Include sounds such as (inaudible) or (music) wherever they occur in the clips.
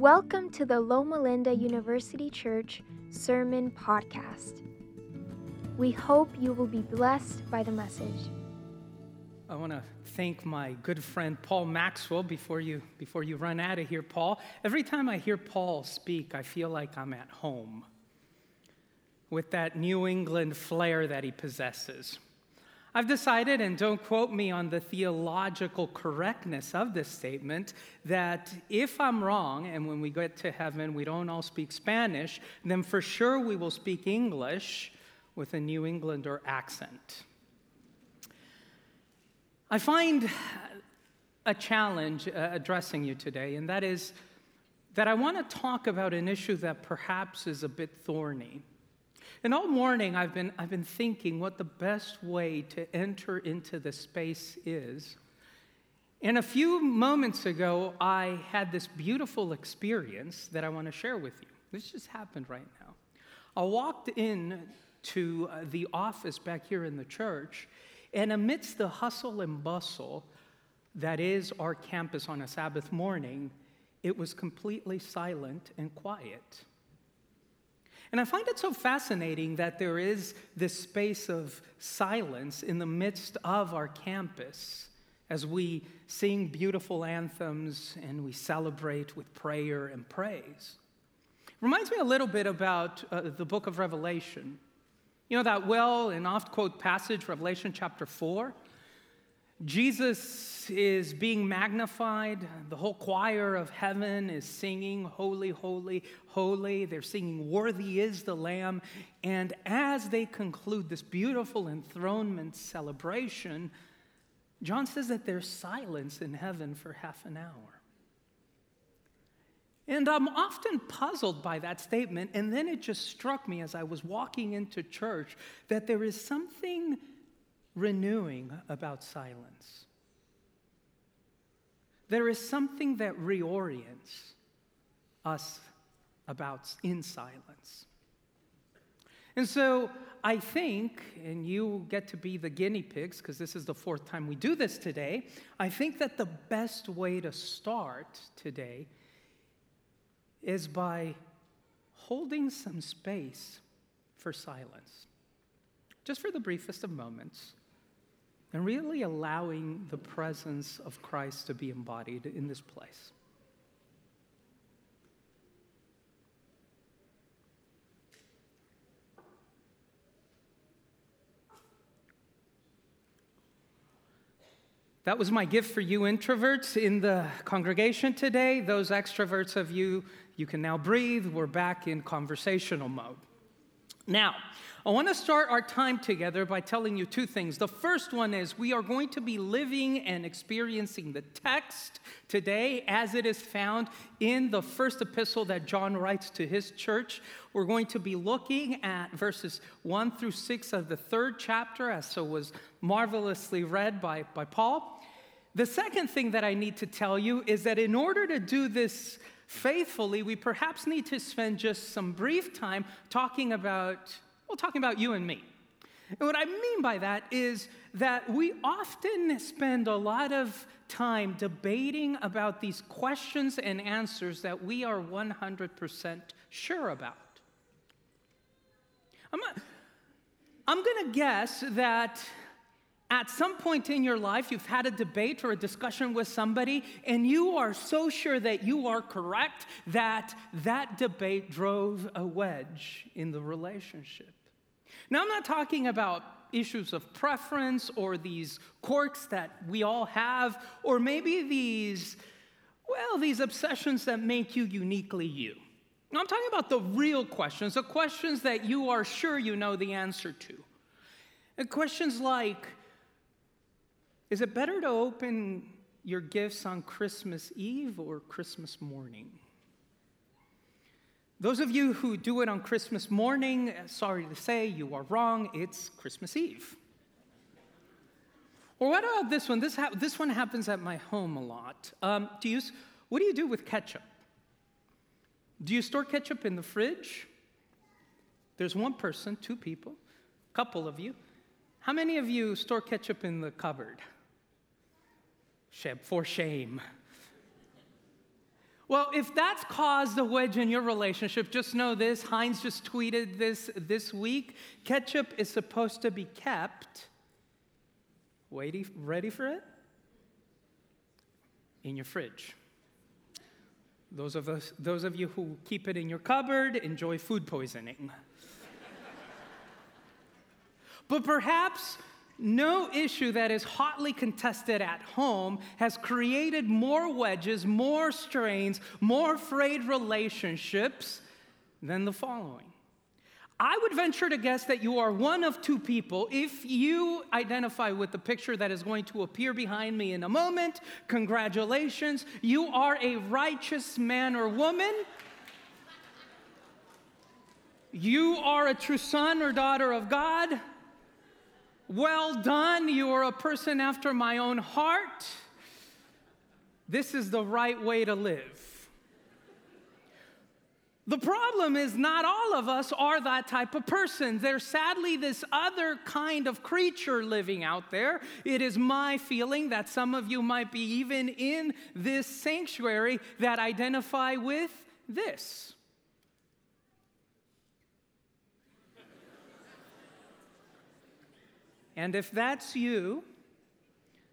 Welcome to the Loma Linda University Church Sermon Podcast. We hope you will be blessed by the message. I want to thank my good friend Paul Maxwell before you, before you run out of here, Paul. Every time I hear Paul speak, I feel like I'm at home with that New England flair that he possesses. I've decided, and don't quote me on the theological correctness of this statement, that if I'm wrong, and when we get to heaven we don't all speak Spanish, then for sure we will speak English with a New Englander accent. I find a challenge uh, addressing you today, and that is that I want to talk about an issue that perhaps is a bit thorny. And all morning, I've been, I've been thinking what the best way to enter into the space is. And a few moments ago, I had this beautiful experience that I want to share with you. This just happened right now. I walked in to uh, the office back here in the church, and amidst the hustle and bustle that is our campus on a Sabbath morning, it was completely silent and quiet. And I find it so fascinating that there is this space of silence in the midst of our campus as we sing beautiful anthems and we celebrate with prayer and praise. Reminds me a little bit about uh, the book of Revelation. You know that well and oft quote passage, Revelation chapter 4? Jesus is being magnified. The whole choir of heaven is singing, Holy, Holy, Holy. They're singing, Worthy is the Lamb. And as they conclude this beautiful enthronement celebration, John says that there's silence in heaven for half an hour. And I'm often puzzled by that statement. And then it just struck me as I was walking into church that there is something renewing about silence. There is something that reorients us about in silence. And so I think, and you get to be the guinea pigs because this is the fourth time we do this today. I think that the best way to start today is by holding some space for silence, just for the briefest of moments and really allowing the presence of Christ to be embodied in this place. That was my gift for you introverts in the congregation today. Those extroverts of you, you can now breathe. We're back in conversational mode. Now, I want to start our time together by telling you two things. The first one is we are going to be living and experiencing the text today as it is found in the first epistle that John writes to his church. We're going to be looking at verses 1 through 6 of the third chapter, as so was marvelously read by, by Paul. The second thing that I need to tell you is that in order to do this faithfully, we perhaps need to spend just some brief time talking about well, talking about you and me. And what I mean by that is that we often spend a lot of time debating about these questions and answers that we are 100% sure about. I'm, I'm going to guess that at some point in your life, you've had a debate or a discussion with somebody, and you are so sure that you are correct that that debate drove a wedge in the relationship. Now, I'm not talking about issues of preference or these quirks that we all have, or maybe these, well, these obsessions that make you uniquely you. I'm talking about the real questions, the questions that you are sure you know the answer to. And questions like Is it better to open your gifts on Christmas Eve or Christmas morning? Those of you who do it on Christmas morning, sorry to say, you are wrong. It's Christmas Eve. Or what about this one? This, ha- this one happens at my home a lot. Um, do you, what do you do with ketchup? Do you store ketchup in the fridge? There's one person, two people, a couple of you. How many of you store ketchup in the cupboard? For shame. Well, if that's caused a wedge in your relationship, just know this. Heinz just tweeted this this week. Ketchup is supposed to be kept. Waiting, ready for it? In your fridge. Those of, us, those of you who keep it in your cupboard enjoy food poisoning. (laughs) but perhaps no issue that is hotly contested at home has created more wedges, more strains, more frayed relationships than the following. I would venture to guess that you are one of two people. If you identify with the picture that is going to appear behind me in a moment, congratulations. You are a righteous man or woman. You are a true son or daughter of God. Well done, you are a person after my own heart. This is the right way to live. The problem is, not all of us are that type of person. There's sadly this other kind of creature living out there. It is my feeling that some of you might be even in this sanctuary that identify with this. And if that's you,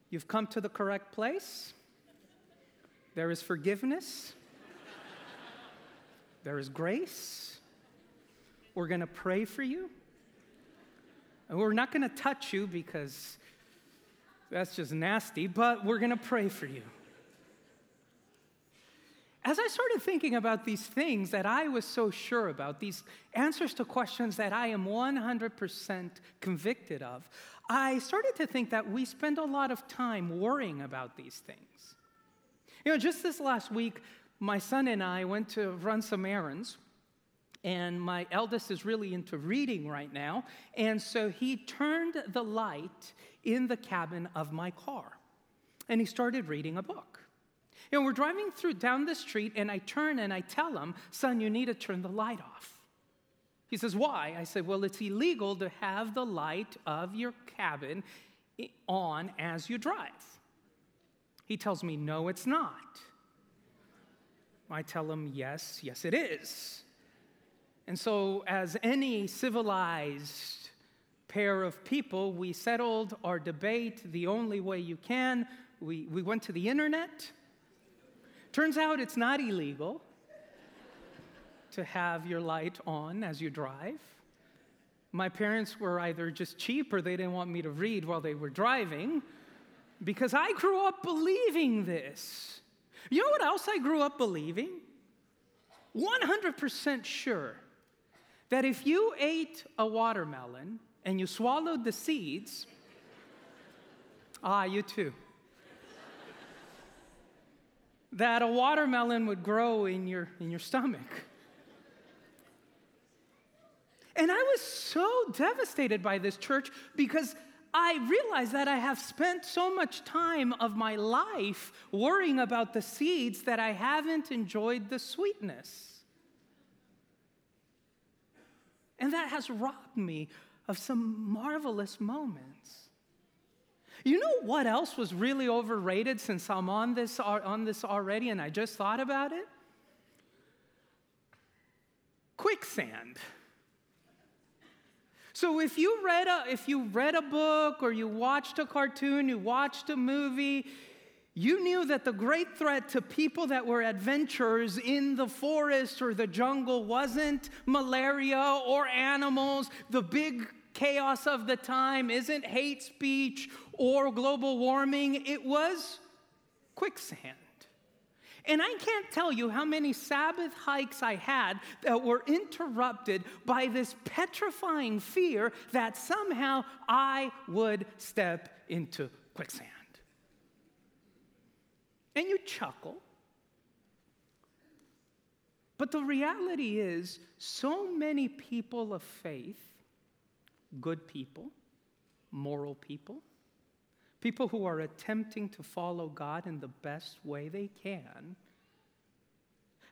you've come to the correct place. There is forgiveness, there is grace. We're going to pray for you. And we're not going to touch you because that's just nasty, but we're going to pray for you. As I started thinking about these things that I was so sure about, these answers to questions that I am 100% convicted of, I started to think that we spend a lot of time worrying about these things. You know, just this last week, my son and I went to run some errands, and my eldest is really into reading right now, and so he turned the light in the cabin of my car, and he started reading a book. Know, we're driving through down the street, and I turn and I tell him, Son, you need to turn the light off. He says, Why? I said, Well, it's illegal to have the light of your cabin on as you drive. He tells me, No, it's not. I tell him, Yes, yes, it is. And so, as any civilized pair of people, we settled our debate the only way you can. We, we went to the internet. Turns out it's not illegal to have your light on as you drive. My parents were either just cheap or they didn't want me to read while they were driving because I grew up believing this. You know what else I grew up believing? 100% sure that if you ate a watermelon and you swallowed the seeds, ah, you too, that a watermelon would grow in your, in your stomach. And I was so devastated by this church because I realized that I have spent so much time of my life worrying about the seeds that I haven't enjoyed the sweetness. And that has robbed me of some marvelous moments. You know what else was really overrated since I'm on this, on this already and I just thought about it? Quicksand. So if you read a, if you read a book or you watched a cartoon, you watched a movie, you knew that the great threat to people that were adventurers in the forest or the jungle wasn't malaria or animals. The big chaos of the time isn't hate speech or global warming, it was quicksand. And I can't tell you how many Sabbath hikes I had that were interrupted by this petrifying fear that somehow I would step into quicksand. And you chuckle. But the reality is, so many people of faith, good people, moral people, people who are attempting to follow God in the best way they can,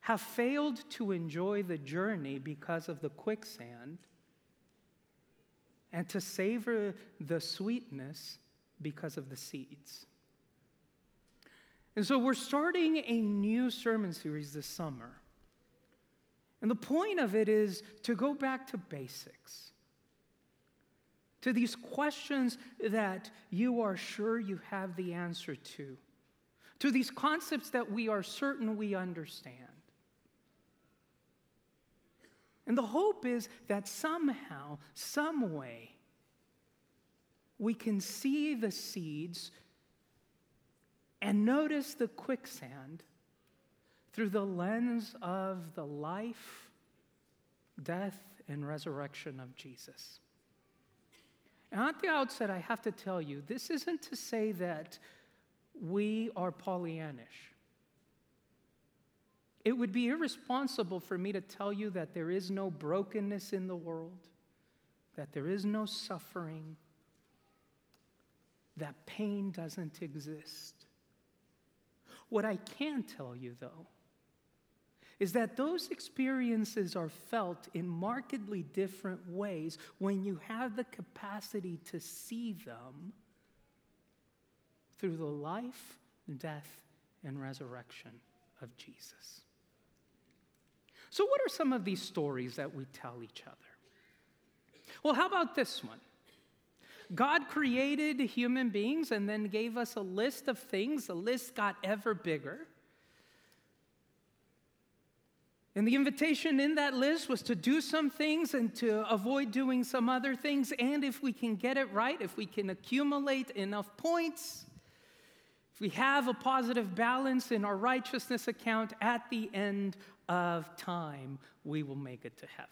have failed to enjoy the journey because of the quicksand and to savor the sweetness because of the seeds. And so we're starting a new sermon series this summer. And the point of it is to go back to basics, to these questions that you are sure you have the answer to, to these concepts that we are certain we understand. And the hope is that somehow, some way, we can see the seeds and notice the quicksand through the lens of the life, death, and resurrection of Jesus. And at the outset, I have to tell you this isn't to say that we are Pollyannish. It would be irresponsible for me to tell you that there is no brokenness in the world, that there is no suffering, that pain doesn't exist. What I can tell you, though, is that those experiences are felt in markedly different ways when you have the capacity to see them through the life, death, and resurrection of Jesus. So, what are some of these stories that we tell each other? Well, how about this one? God created human beings and then gave us a list of things. The list got ever bigger. And the invitation in that list was to do some things and to avoid doing some other things. And if we can get it right, if we can accumulate enough points, if we have a positive balance in our righteousness account at the end of time, we will make it to heaven.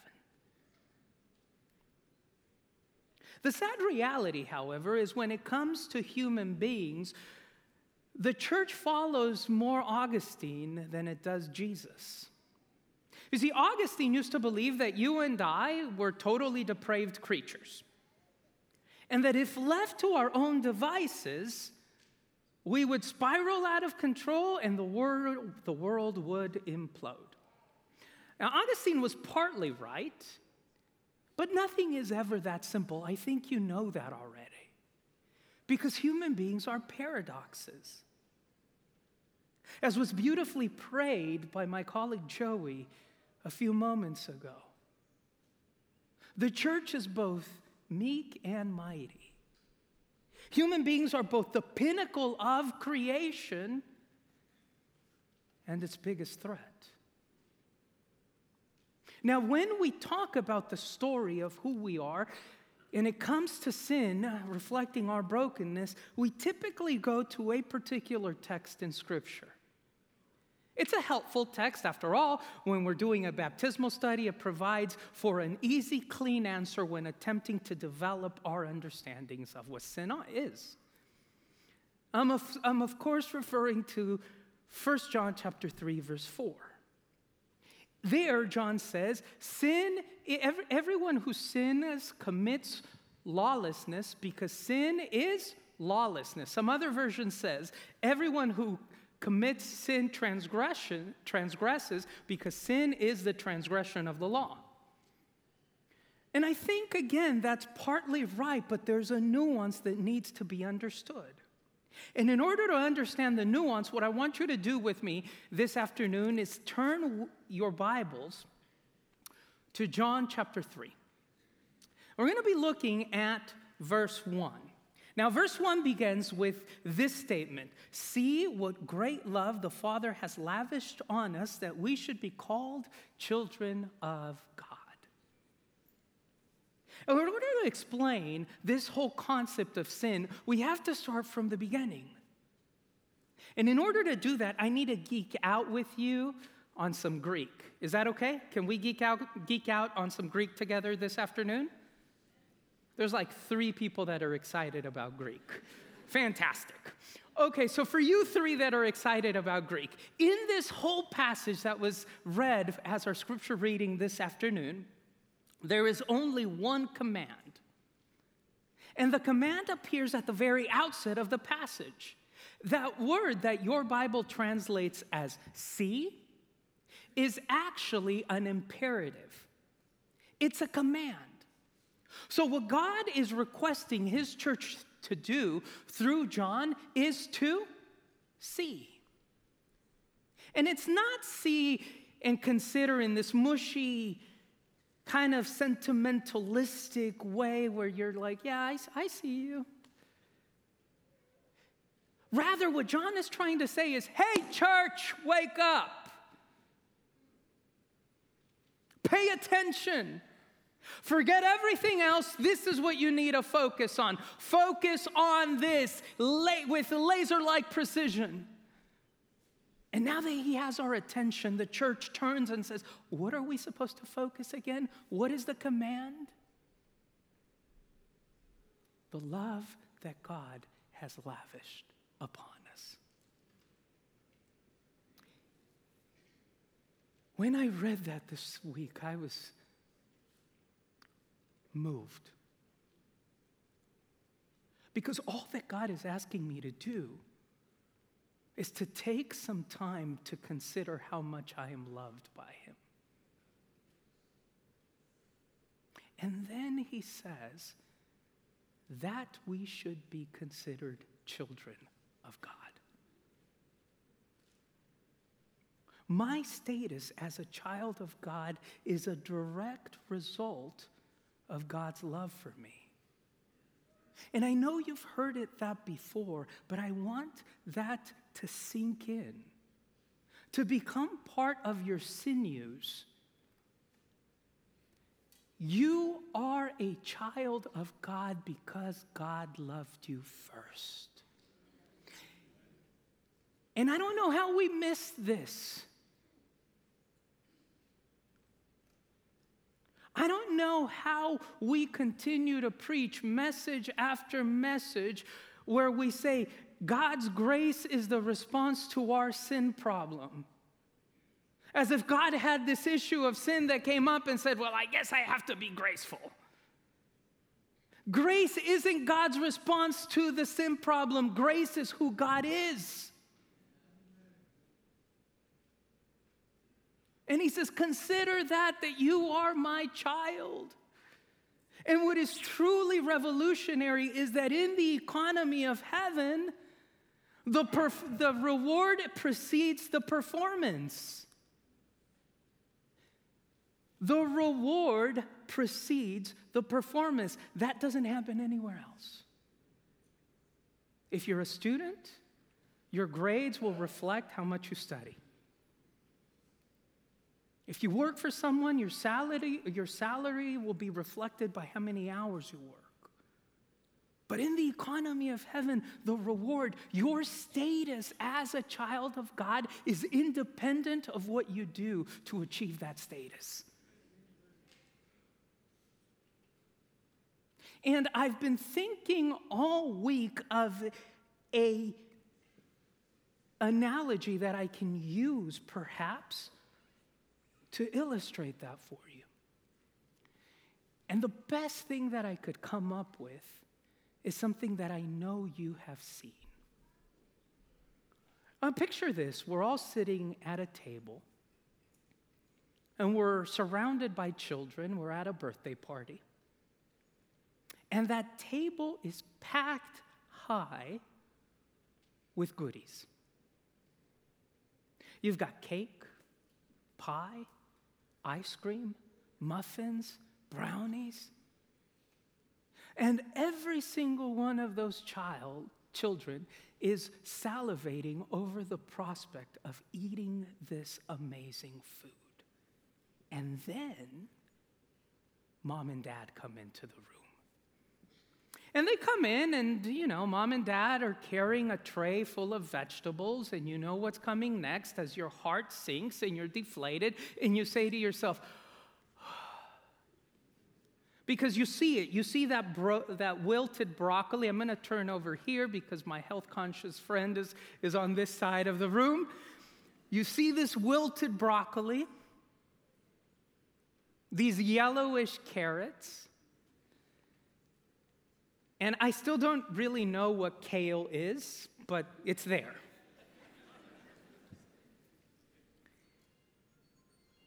The sad reality, however, is when it comes to human beings, the church follows more Augustine than it does Jesus. You see, Augustine used to believe that you and I were totally depraved creatures, and that if left to our own devices, we would spiral out of control and the world, the world would implode. Now, Augustine was partly right, but nothing is ever that simple. I think you know that already. Because human beings are paradoxes. As was beautifully prayed by my colleague Joey a few moments ago, the church is both meek and mighty. Human beings are both the pinnacle of creation and its biggest threat. Now, when we talk about the story of who we are, and it comes to sin, reflecting our brokenness, we typically go to a particular text in Scripture. It's a helpful text, after all. When we're doing a baptismal study, it provides for an easy, clean answer when attempting to develop our understandings of what sin is. I'm of, I'm of course referring to 1 John chapter 3, verse 4. There, John says, sin, everyone who sins commits lawlessness because sin is lawlessness. Some other version says, everyone who commits sin transgression transgresses because sin is the transgression of the law. And I think, again, that's partly right, but there's a nuance that needs to be understood. And in order to understand the nuance, what I want you to do with me this afternoon is turn your Bibles to John chapter 3. We're going to be looking at verse 1. Now, verse 1 begins with this statement See what great love the Father has lavished on us that we should be called children of God. In order to explain this whole concept of sin, we have to start from the beginning. And in order to do that, I need to geek out with you on some Greek. Is that okay? Can we geek out, geek out on some Greek together this afternoon? There's like three people that are excited about Greek. Fantastic. Okay, so for you three that are excited about Greek, in this whole passage that was read as our scripture reading this afternoon, there is only one command. And the command appears at the very outset of the passage. That word that your Bible translates as see is actually an imperative, it's a command. So, what God is requesting his church to do through John is to see. And it's not see and consider in this mushy, kind of sentimentalistic way where you're like, yeah, I, I see you. Rather, what John is trying to say is, hey, church, wake up. Pay attention. Forget everything else. This is what you need to focus on. Focus on this with laser like precision. And now that he has our attention, the church turns and says, What are we supposed to focus again? What is the command? The love that God has lavished upon us. When I read that this week, I was moved. Because all that God is asking me to do is to take some time to consider how much I am loved by Him. And then He says that we should be considered children of God. My status as a child of God is a direct result of God's love for me. And I know you've heard it that before, but I want that to sink in, to become part of your sinews. You are a child of God because God loved you first. And I don't know how we miss this. I don't know how we continue to preach message after message where we say God's grace is the response to our sin problem. As if God had this issue of sin that came up and said, Well, I guess I have to be graceful. Grace isn't God's response to the sin problem, grace is who God is. And he says, Consider that, that you are my child. And what is truly revolutionary is that in the economy of heaven, the, perf- the reward precedes the performance. The reward precedes the performance. That doesn't happen anywhere else. If you're a student, your grades will reflect how much you study. If you work for someone, your salary, your salary will be reflected by how many hours you work. But in the economy of heaven, the reward, your status as a child of God is independent of what you do to achieve that status. And I've been thinking all week of a analogy that I can use perhaps to illustrate that for you. And the best thing that I could come up with is something that I know you have seen. Uh, picture this we're all sitting at a table, and we're surrounded by children. We're at a birthday party. And that table is packed high with goodies. You've got cake, pie, ice cream, muffins, brownies. And every single one of those child, children is salivating over the prospect of eating this amazing food. And then mom and dad come into the room. And they come in, and you know, mom and dad are carrying a tray full of vegetables, and you know what's coming next as your heart sinks and you're deflated, and you say to yourself, (sighs) because you see it. You see that, bro- that wilted broccoli. I'm going to turn over here because my health conscious friend is, is on this side of the room. You see this wilted broccoli, these yellowish carrots, and I still don't really know what kale is, but it's there.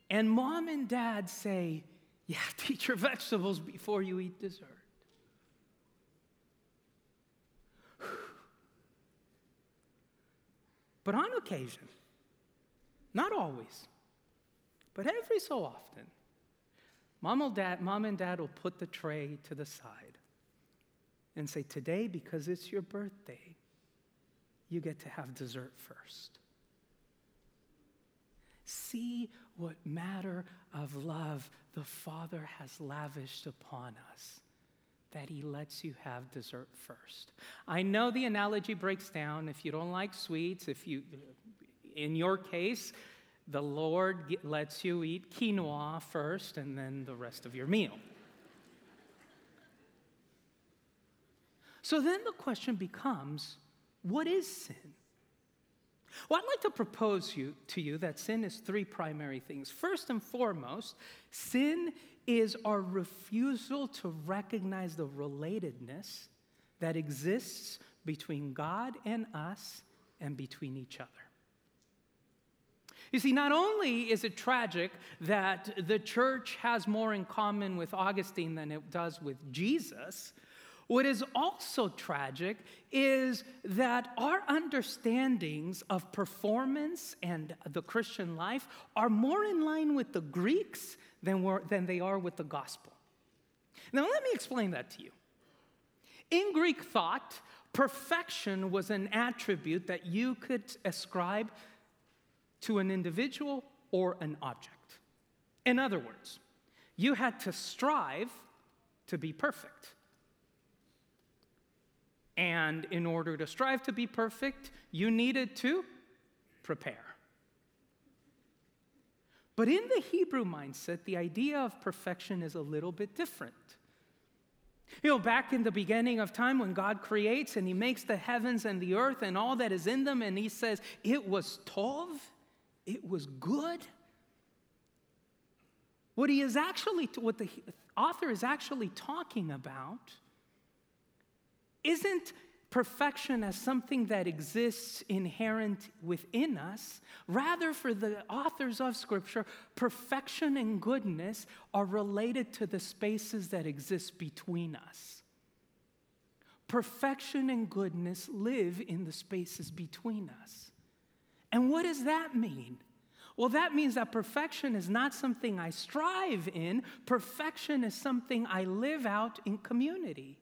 and mom and dad say, You have to eat your vegetables before you eat dessert. (sighs) But on occasion, Not always, but every so often, mom, dad, mom and dad will put the tray to the side and say, Today, because it's your birthday, you get to have dessert first. See what matter of love the Father has lavished upon us that he lets you have dessert first. I know the analogy breaks down if you don't like sweets, if you in your case the Lord lets you eat quinoa first and then the rest of your meal. So then the question becomes what is sin? Well, I'd like to propose you, to you that sin is three primary things. First and foremost, sin is our refusal to recognize the relatedness that exists between God and us and between each other. You see, not only is it tragic that the church has more in common with Augustine than it does with Jesus, what is also tragic is that our understandings of performance and the Christian life are more in line with the Greeks than, than they are with the gospel. Now, let me explain that to you. In Greek thought, perfection was an attribute that you could ascribe to an individual or an object. In other words, you had to strive to be perfect. And in order to strive to be perfect, you needed to prepare. But in the Hebrew mindset, the idea of perfection is a little bit different. You know, back in the beginning of time when God creates and He makes the heavens and the earth and all that is in them, and He says, it was tov, it was good. What he is actually, what the author is actually talking about isn't perfection as something that exists inherent within us. Rather, for the authors of Scripture, perfection and goodness are related to the spaces that exist between us. Perfection and goodness live in the spaces between us. And what does that mean? Well, that means that perfection is not something I strive in, perfection is something I live out in community.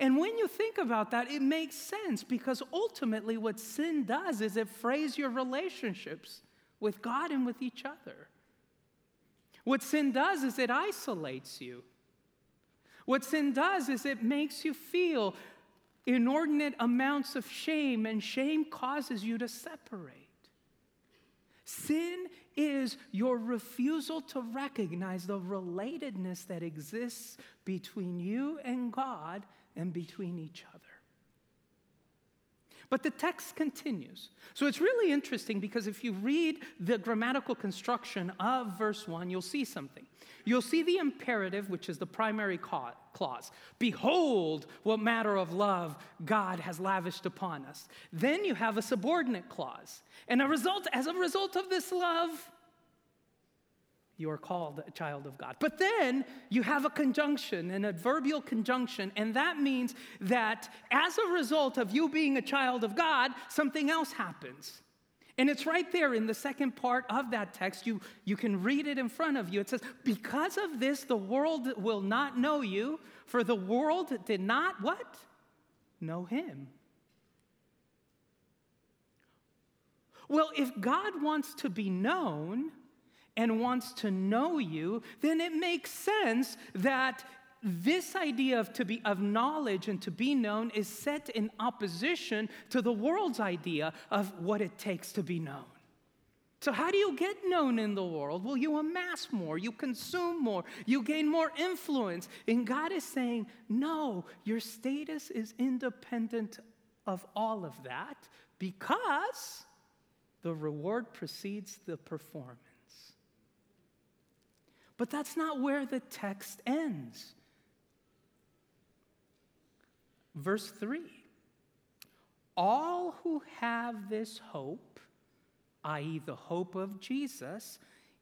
And when you think about that, it makes sense because ultimately what sin does is it frays your relationships with God and with each other. What sin does is it isolates you. What sin does is it makes you feel inordinate amounts of shame, and shame causes you to separate. Sin is your refusal to recognize the relatedness that exists between you and God and between each other. But the text continues. So it's really interesting because if you read the grammatical construction of verse 1, you'll see something. You'll see the imperative, which is the primary clause Behold, what matter of love God has lavished upon us. Then you have a subordinate clause. And a result, as a result of this love, you are called a child of God. But then you have a conjunction, an adverbial conjunction, and that means that as a result of you being a child of God, something else happens. And it's right there in the second part of that text. You, you can read it in front of you. It says, Because of this, the world will not know you, for the world did not what? Know him. Well, if God wants to be known, and wants to know you, then it makes sense that this idea of, to be, of knowledge and to be known is set in opposition to the world's idea of what it takes to be known. So, how do you get known in the world? Well, you amass more, you consume more, you gain more influence. And God is saying, no, your status is independent of all of that because the reward precedes the performance. But that's not where the text ends. Verse 3 All who have this hope, i.e., the hope of Jesus,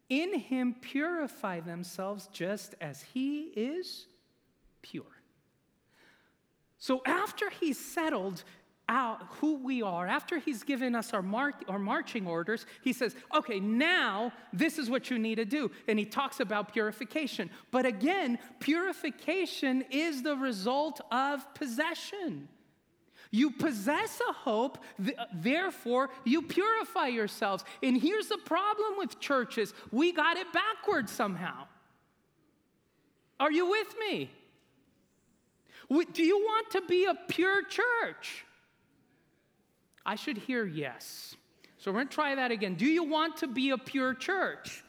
in him purify themselves just as he is pure. So after he's settled out who we are, after he's given us our, mark, our marching orders, he says, okay, now this is what you need to do. And he talks about purification. But again, purification is the result of possession. You possess a hope, therefore, you purify yourselves. And here's the problem with churches we got it backwards somehow. Are you with me? Do you want to be a pure church? I should hear yes. So we're going to try that again. Do you want to be a pure church?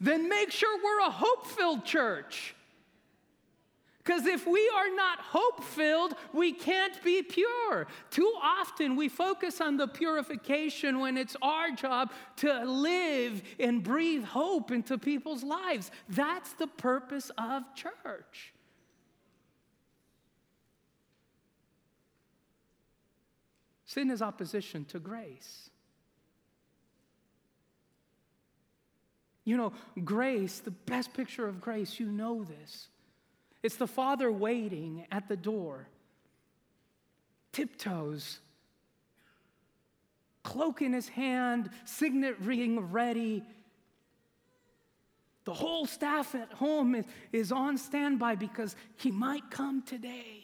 Then make sure we're a hope filled church. Because if we are not hope filled, we can't be pure. Too often we focus on the purification when it's our job to live and breathe hope into people's lives. That's the purpose of church. Sin is opposition to grace. You know, grace, the best picture of grace, you know this. It's the Father waiting at the door, tiptoes, cloak in his hand, signet ring ready. The whole staff at home is, is on standby because he might come today.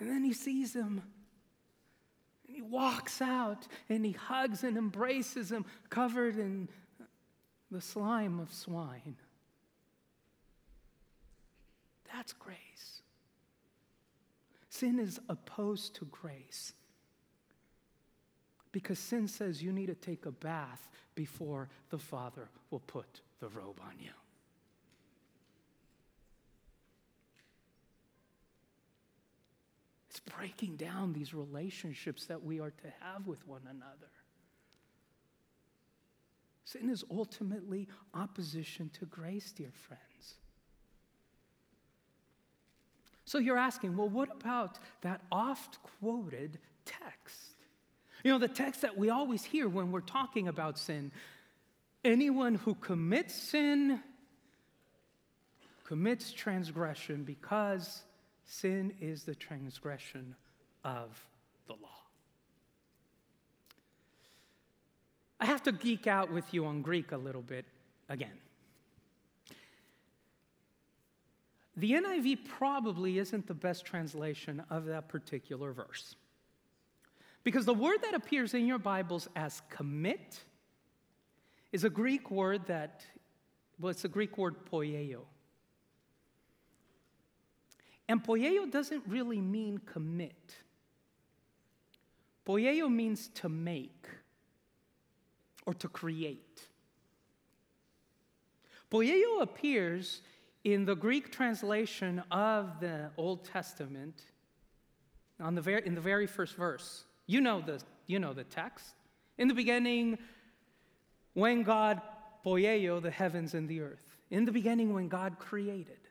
And then he sees him. And he walks out and he hugs and embraces him, covered in the slime of swine. That's grace. Sin is opposed to grace because sin says you need to take a bath before the Father will put the robe on you. Breaking down these relationships that we are to have with one another. Sin is ultimately opposition to grace, dear friends. So you're asking, well, what about that oft quoted text? You know, the text that we always hear when we're talking about sin anyone who commits sin commits transgression because Sin is the transgression of the law. I have to geek out with you on Greek a little bit again. The NIV probably isn't the best translation of that particular verse. Because the word that appears in your Bibles as commit is a Greek word that, well, it's a Greek word poieo. And poieo doesn't really mean commit. Poieo means to make or to create. Poieo appears in the Greek translation of the Old Testament on the very, in the very first verse. You know, the, you know the text. In the beginning, when God poieo the heavens and the earth. In the beginning, when God created.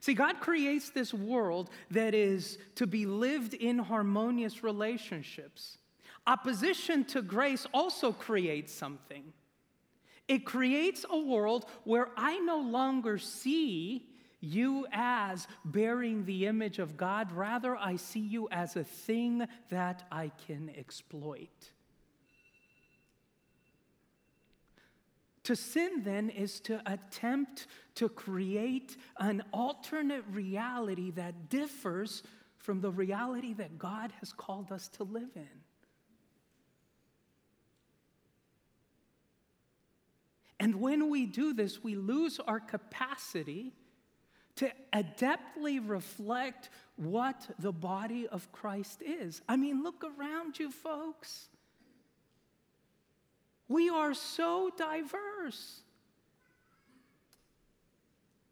See, God creates this world that is to be lived in harmonious relationships. Opposition to grace also creates something. It creates a world where I no longer see you as bearing the image of God, rather, I see you as a thing that I can exploit. To sin, then, is to attempt to create an alternate reality that differs from the reality that God has called us to live in. And when we do this, we lose our capacity to adeptly reflect what the body of Christ is. I mean, look around you, folks. We are so diverse.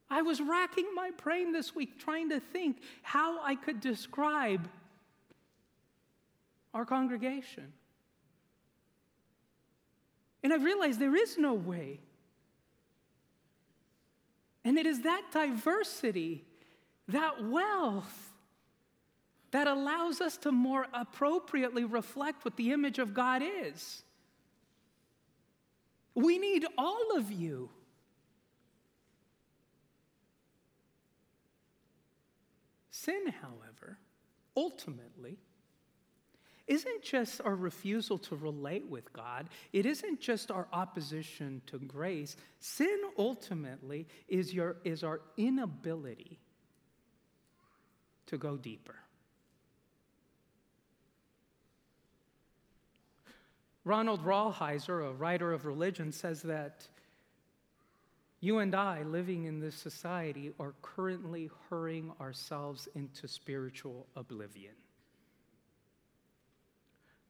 I was racking my brain this week trying to think how I could describe our congregation. And I realized there is no way. And it is that diversity, that wealth, that allows us to more appropriately reflect what the image of God is. We need all of you. Sin, however, ultimately, isn't just our refusal to relate with God, it isn't just our opposition to grace. Sin ultimately is, your, is our inability to go deeper. Ronald Rolheiser, a writer of religion, says that you and I, living in this society, are currently hurrying ourselves into spiritual oblivion.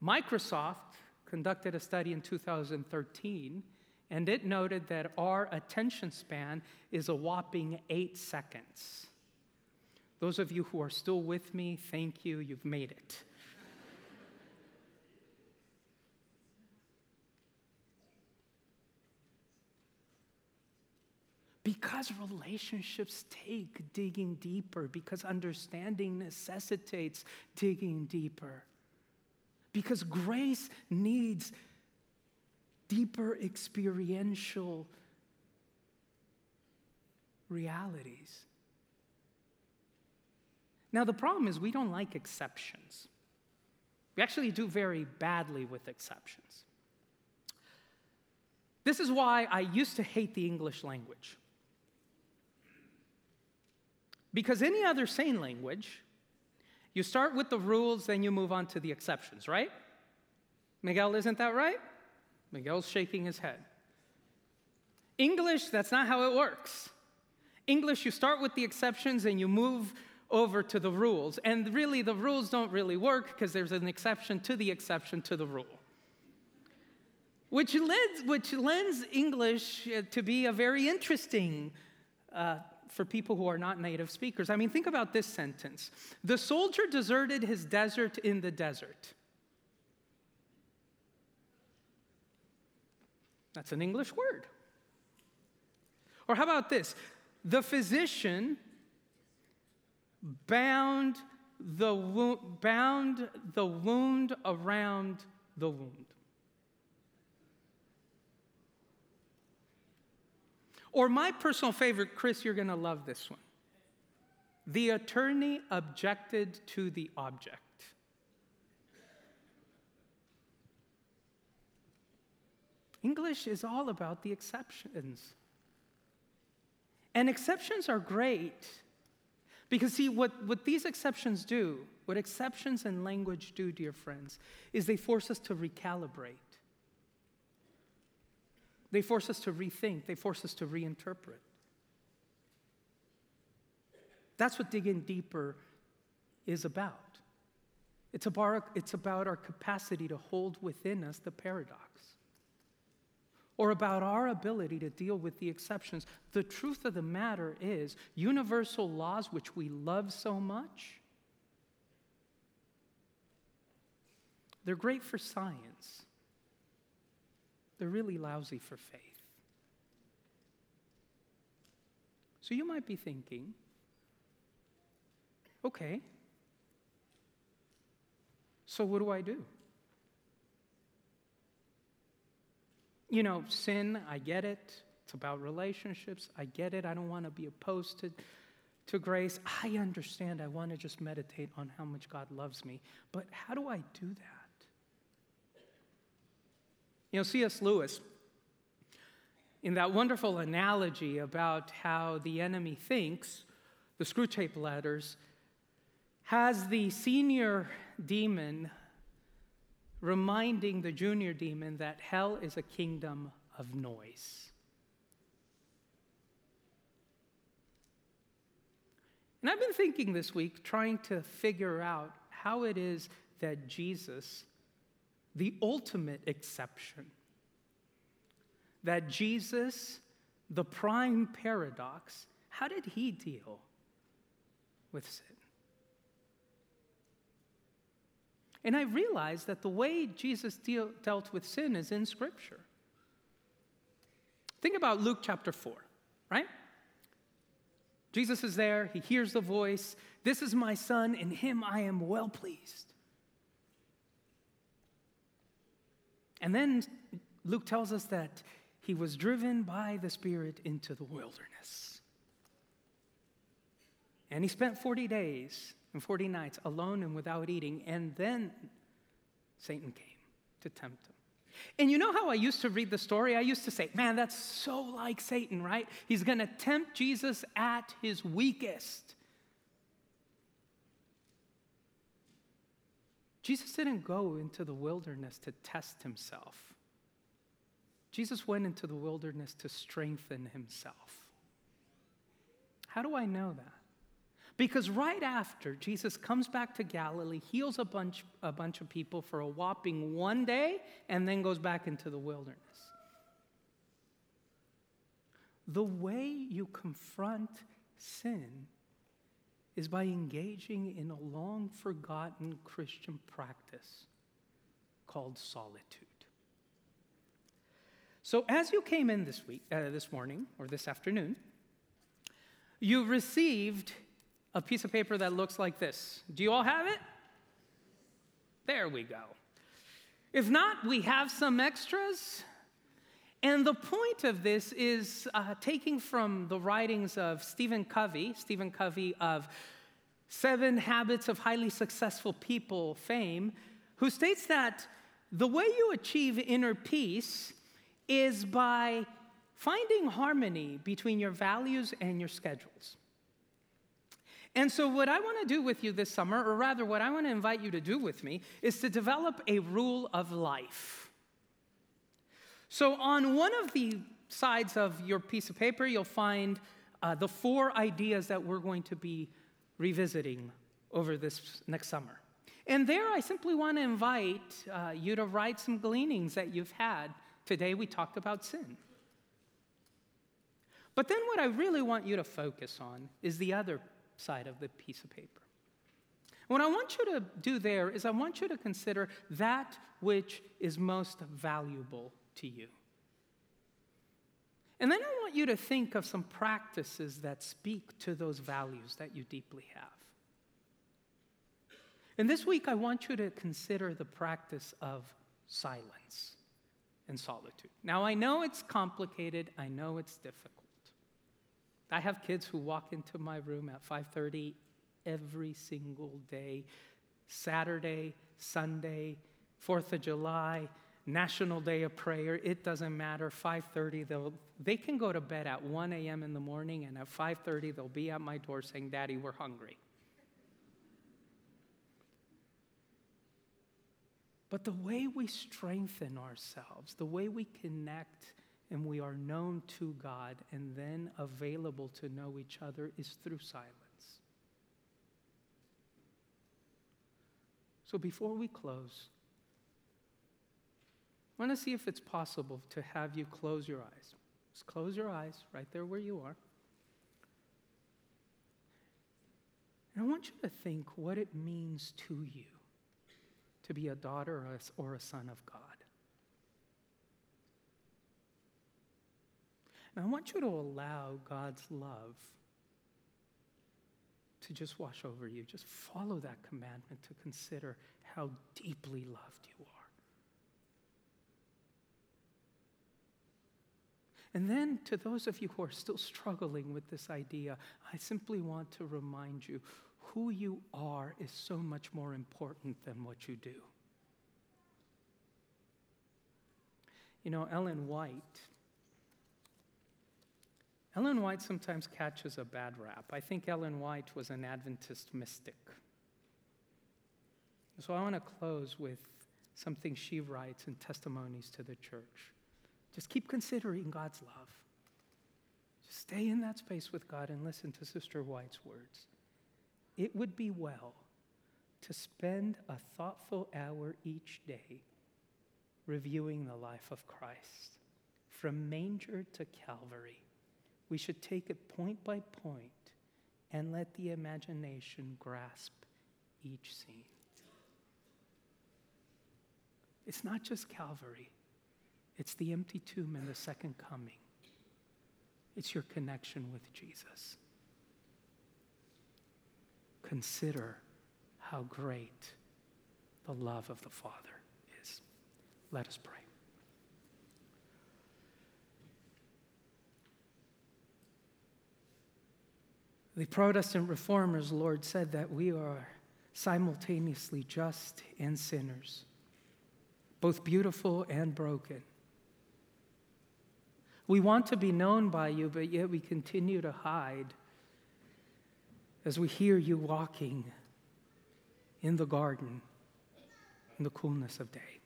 Microsoft conducted a study in 2013, and it noted that our attention span is a whopping eight seconds. Those of you who are still with me, thank you, you've made it. Because relationships take digging deeper, because understanding necessitates digging deeper. Because grace needs deeper experiential realities. Now, the problem is we don't like exceptions. We actually do very badly with exceptions. This is why I used to hate the English language. Because any other sane language, you start with the rules, then you move on to the exceptions, right? Miguel, isn't that right? Miguel's shaking his head. English, that's not how it works. English, you start with the exceptions and you move over to the rules. And really, the rules don't really work because there's an exception to the exception to the rule. Which lends, which lends English uh, to be a very interesting uh, for people who are not native speakers. I mean, think about this sentence The soldier deserted his dessert in the desert. That's an English word. Or how about this? The physician bound the, wo- bound the wound around the wound. Or my personal favorite, Chris, you're going to love this one. The attorney objected to the object. English is all about the exceptions. And exceptions are great because, see, what, what these exceptions do, what exceptions in language do, dear friends, is they force us to recalibrate. They force us to rethink, they force us to reinterpret. That's what digging deeper is about. It's about, it's about our capacity to hold within us the paradox, or about our ability to deal with the exceptions. The truth of the matter is, universal laws, which we love so much, they're great for science they're really lousy for faith. So you might be thinking, okay, so what do I do? You know, sin, I get it. It's about relationships. I get it. I don't want to be opposed to, to grace. I understand. I want to just meditate on how much God loves me. But how do I do that? You know, C.S. Lewis, in that wonderful analogy about how the enemy thinks, the Screwtape letters, has the senior demon reminding the junior demon that hell is a kingdom of noise. And I've been thinking this week, trying to figure out how it is that Jesus the ultimate exception. That Jesus, the prime paradox, how did he deal with sin? And I realized that the way Jesus deal, dealt with sin is in Scripture. Think about Luke chapter 4, right? Jesus is there, he hears the voice. This is my son, in him I am well pleased. And then Luke tells us that he was driven by the Spirit into the wilderness. And he spent 40 days and 40 nights alone and without eating. And then Satan came to tempt him. And you know how I used to read the story? I used to say, man, that's so like Satan, right? He's going to tempt Jesus at his weakest. Jesus didn't go into the wilderness to test himself. Jesus went into the wilderness to strengthen himself. How do I know that? Because right after Jesus comes back to Galilee, heals a bunch, a bunch of people for a whopping one day, and then goes back into the wilderness. The way you confront sin is by engaging in a long forgotten Christian practice called solitude. So, as you came in this week, uh, this morning, or this afternoon, you received a piece of paper that looks like this. Do you all have it? There we go. If not, we have some extras. And the point of this is uh, taking from the writings of Stephen Covey, Stephen Covey of Seven Habits of Highly Successful People fame, who states that the way you achieve inner peace is by finding harmony between your values and your schedules. And so, what I want to do with you this summer, or rather, what I want to invite you to do with me, is to develop a rule of life. So, on one of the sides of your piece of paper, you'll find uh, the four ideas that we're going to be revisiting over this next summer. And there, I simply want to invite uh, you to write some gleanings that you've had. Today, we talked about sin. But then, what I really want you to focus on is the other side of the piece of paper. What I want you to do there is I want you to consider that which is most valuable to you. And then I want you to think of some practices that speak to those values that you deeply have. And this week, I want you to consider the practice of silence and solitude. Now, I know it's complicated, I know it's difficult. I have kids who walk into my room at 5:30 every single day. Saturday, Sunday, 4th of July, National Day of Prayer, it doesn't matter. 5:30 they'll they can go to bed at 1 a.m. in the morning and at 5:30 they'll be at my door saying, "Daddy, we're hungry." But the way we strengthen ourselves, the way we connect and we are known to God and then available to know each other is through silence. So before we close, I want to see if it's possible to have you close your eyes. Just close your eyes right there where you are. And I want you to think what it means to you to be a daughter or a son of God. And I want you to allow God's love to just wash over you. Just follow that commandment to consider how deeply loved you are. And then, to those of you who are still struggling with this idea, I simply want to remind you who you are is so much more important than what you do. You know, Ellen White Ellen White sometimes catches a bad rap. I think Ellen White was an Adventist mystic. So I want to close with something she writes in Testimonies to the Church. Just keep considering God's love. Just stay in that space with God and listen to Sister White's words. It would be well to spend a thoughtful hour each day reviewing the life of Christ from manger to Calvary we should take it point by point and let the imagination grasp each scene. It's not just Calvary, it's the empty tomb and the second coming. It's your connection with Jesus. Consider how great the love of the Father is. Let us pray. The Protestant reformers, Lord, said that we are simultaneously just and sinners, both beautiful and broken. We want to be known by you, but yet we continue to hide as we hear you walking in the garden in the coolness of day.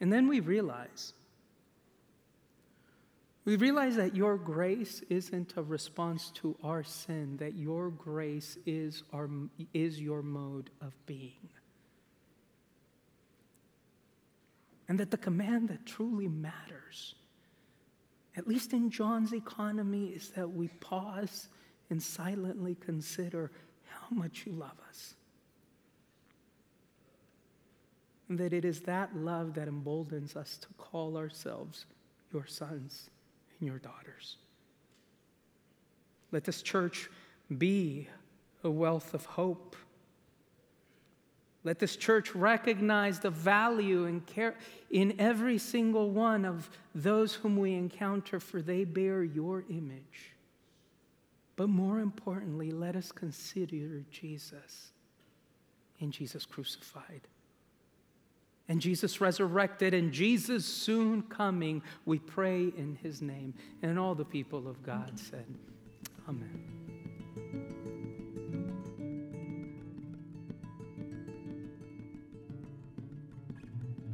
And then we realize we realize that your grace isn't a response to our sin, that your grace is, our, is your mode of being. And that the command that truly matters, at least in John's economy, is that we pause and silently consider how much you love us. And that it is that love that emboldens us to call ourselves your sons and your daughters. Let this church be a wealth of hope. Let this church recognize the value and care in every single one of those whom we encounter, for they bear your image. But more importantly, let us consider Jesus and Jesus crucified and Jesus resurrected and Jesus soon coming. We pray in his name. And all the people of God said, Amen.